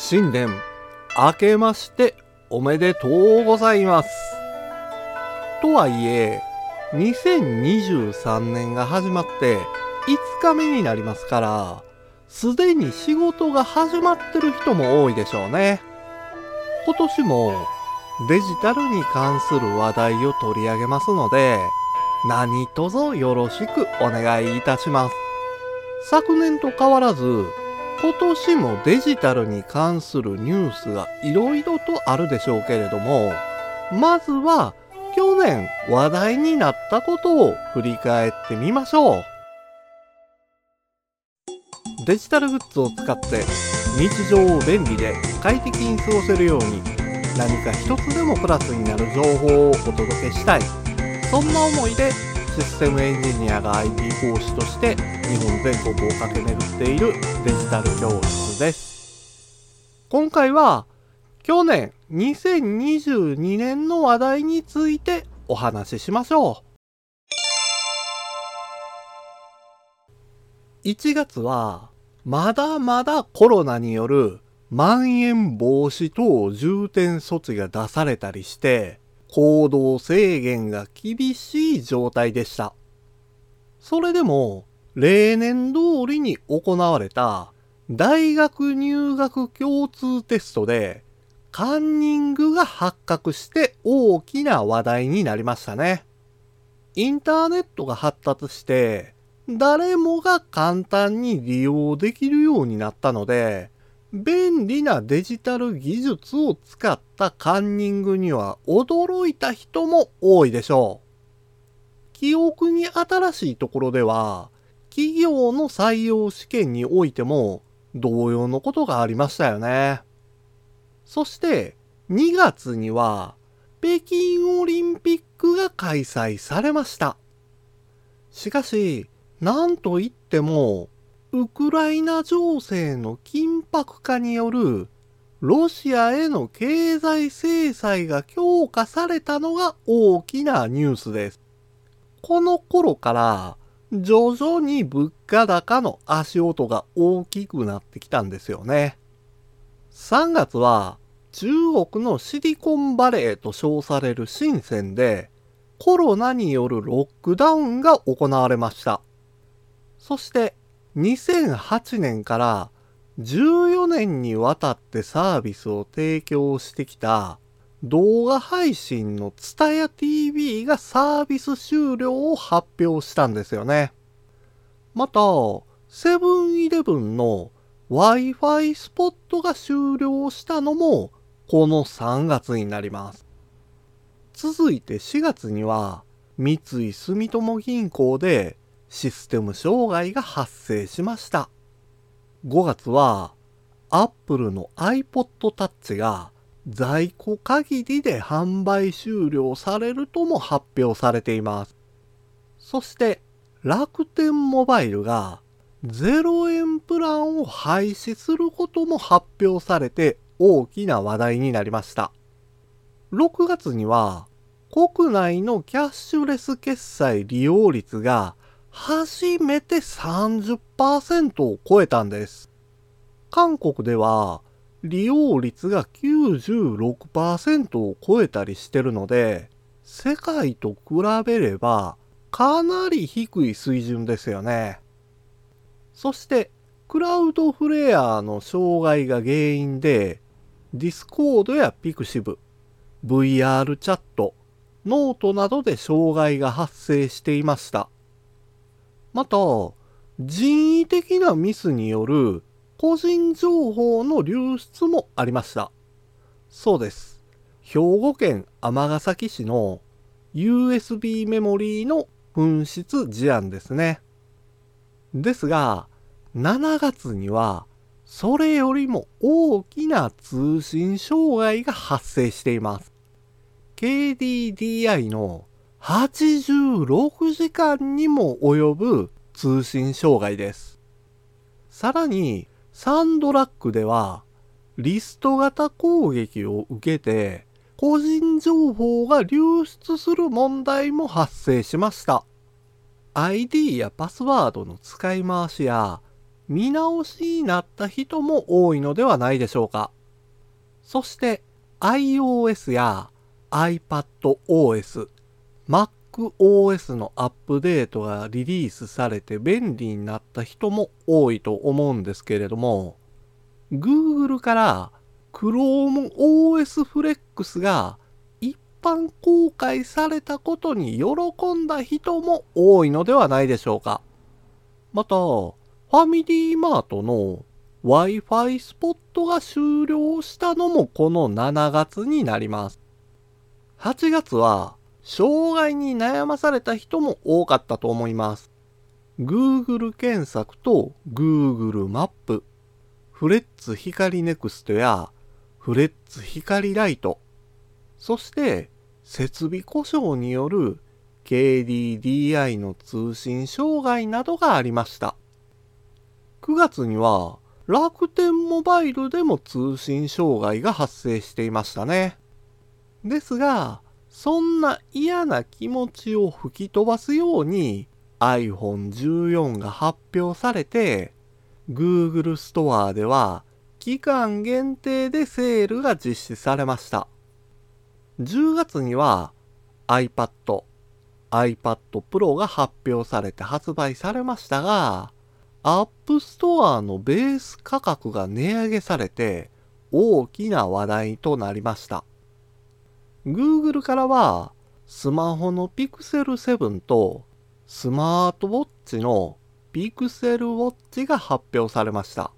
新年明けましておめでとうございます。とはいえ、2023年が始まって5日目になりますから、すでに仕事が始まってる人も多いでしょうね。今年もデジタルに関する話題を取り上げますので、何卒よろしくお願いいたします。昨年と変わらず、今年もデジタルに関するニュースがいろいろとあるでしょうけれども、まずは去年話題になったことを振り返ってみましょう。デジタルグッズを使って日常を便利で快適に過ごせるように何か一つでもプラスになる情報をお届けしたい。そんな思いでシステムエンジニアが IT 講師として日本全国を駆け巡っているデジタル教室です。今回は去年2022年の話題についてお話ししましょう。1月はまだまだコロナによるまん延防止等重点措置が出されたりして行動制限が厳しい状態でした。それでも例年通りに行われた大学入学共通テストでカンニングが発覚して大きな話題になりましたね。インターネットが発達して誰もが簡単に利用できるようになったので便利なデジタル技術を使ったカンニングには驚いた人も多いでしょう。記憶に新しいところでは企業の採用試験においても同様のことがありましたよね。そして2月には北京オリンピックが開催されました。しかし、なんといっても、ウクライナ情勢の緊迫化によるロシアへの経済制裁が強化されたのが大きなニュースです。この頃から徐々に物価高の足音が大きくなってきたんですよね。3月は中国のシリコンバレーと称される深センでコロナによるロックダウンが行われました。そして2008年から14年にわたってサービスを提供してきた動画配信の TSUTAYA.TV がサービス終了を発表したんですよね。また、セブンイレブンの Wi-Fi スポットが終了したのもこの3月になります。続いて4月には三井住友銀行でシステム障害が発生しました。5月は Apple の iPod Touch が在庫限りで販売終了されるとも発表されています。そして楽天モバイルが0円プランを廃止することも発表されて大きな話題になりました。6月には国内のキャッシュレス決済利用率が初めて30%を超えたんです。韓国では利用率が96%を超えたりしてるので、世界と比べればかなり低い水準ですよね。そして、 Cloudflare の障害が原因で、 Discord や pixiv、 VRChat、 note などで障害が発生していました。また、人為的なミスによる個人情報の流出もありました。そうです。兵庫県尼崎市の USB メモリーの紛失事案ですね。ですが、7月にはそれよりも大きな通信障害が発生しています。KDDI の86時間にも及ぶ通信障害です。さらに、サンドラックでは、リスト型攻撃を受けて、個人情報が流出する問題も発生しました。ID やパスワードの使い回しや、見直しになった人も多いのではないでしょうか。そして iOS や iPadOS、MacOS のアップデートがリリースされて便利になった人も多いと思うんですけれども、Google から ChromeOS Flex が一般公開されたことに喜んだ人も多いのではないでしょうか。また、ファミリーマートの Wi-Fi スポットが終了したのもこの7月になります。8月は障害に悩まされた人も多かったと思います。Google 検索と Google マップ、フレッツ光ネクストやフレッツ光ライト、そして設備故障による KDDI の通信障害などがありました。9月には楽天モバイルでも通信障害が発生していましたね。ですが、そんな嫌な気持ちを吹き飛ばすように iPhone14 が発表されて Google ストアでは期間限定でセールが実施されました。10月には iPad、iPad Pro が発表されて発売されましたが、 App Store のベース価格が値上げされて大きな話題となりました。Google からはスマホの Pixel 7とスマートウォッチの Pixel Watch が発表されました。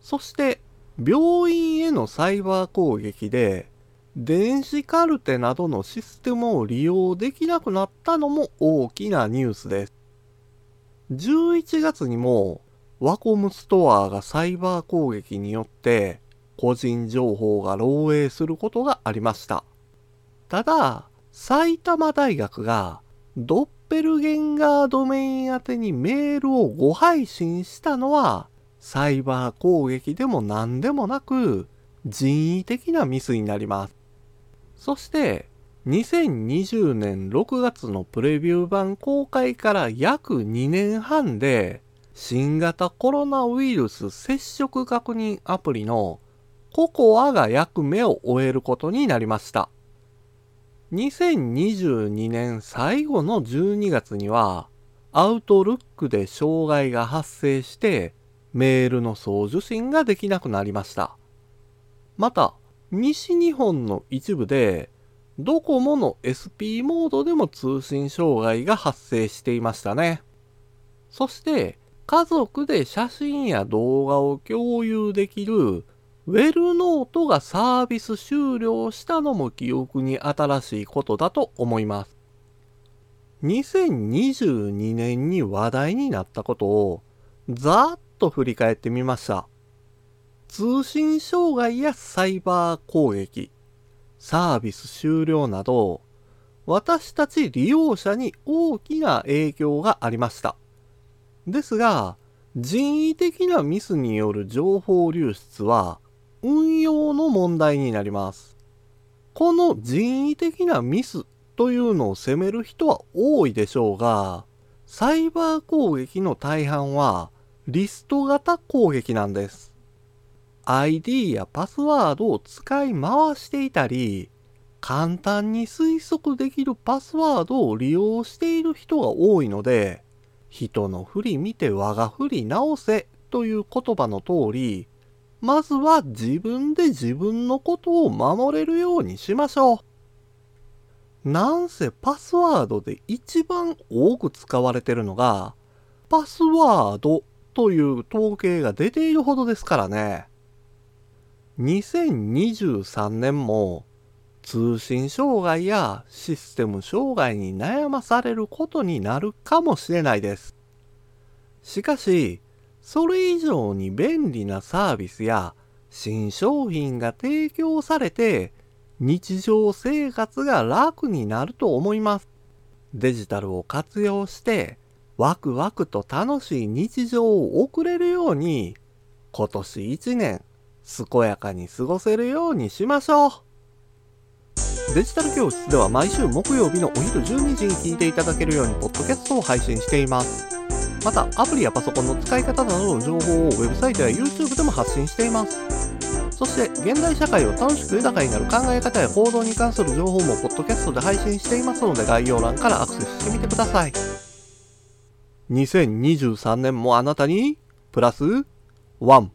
そして病院へのサイバー攻撃で電子カルテなどのシステムを利用できなくなったのも大きなニュースです。11月にもワコムストアがサイバー攻撃によって個人情報が漏洩することがありました。ただ、埼玉大学がドッペルゲンガードメイン宛てにメールを誤配信したのはサイバー攻撃でも何でもなく人為的なミスになります。そして2020年6月のプレビュー版公開から約2年半で新型コロナウイルス接触確認アプリのココアが役目を終えることになりました。2022年最後の12月にはアウトルックで障害が発生してメールの送受信ができなくなりました。また、西日本の一部でドコモの SP モードでも通信障害が発生していましたね。そして家族で写真や動画を共有できるウェルノートがサービス終了したのも記憶に新しいことだと思います。2022年に話題になったことをざーっと振り返ってみました。通信障害やサイバー攻撃、サービス終了など、私たち利用者に大きな影響がありました。ですが、人為的なミスによる情報流出は運用の問題になります。この人為的なミスというのを責める人は多いでしょうが、サイバー攻撃の大半はリスト型攻撃なんです。ID やパスワードを使い回していたり、簡単に推測できるパスワードを利用している人が多いので、人の振り見て我が振り直せという言葉の通り、まずは自分で自分のことを守れるようにしましょう。なんせパスワードで一番多く使われてるのが、パスワードという統計が出ているほどですからね。2023年も通信障害やシステム障害に悩まされることになるかもしれないです。しかし、それ以上に便利なサービスや新商品が提供されて日常生活が楽になると思います。デジタルを活用してワクワクと楽しい日常を送れるように今年一年健やかに過ごせるようにしましょうデジタル教室では毎週木曜日のお昼12時に聞いていただけるようにポッドキャストを配信していますまたアプリやパソコンの使い方などの情報をウェブサイトや YouTube でも発信しています。そして現代社会を楽しく豊かになる考え方や行動に関する情報もポッドキャストで配信していますので概要欄からアクセスしてみてください。2023年もあなたにプラス1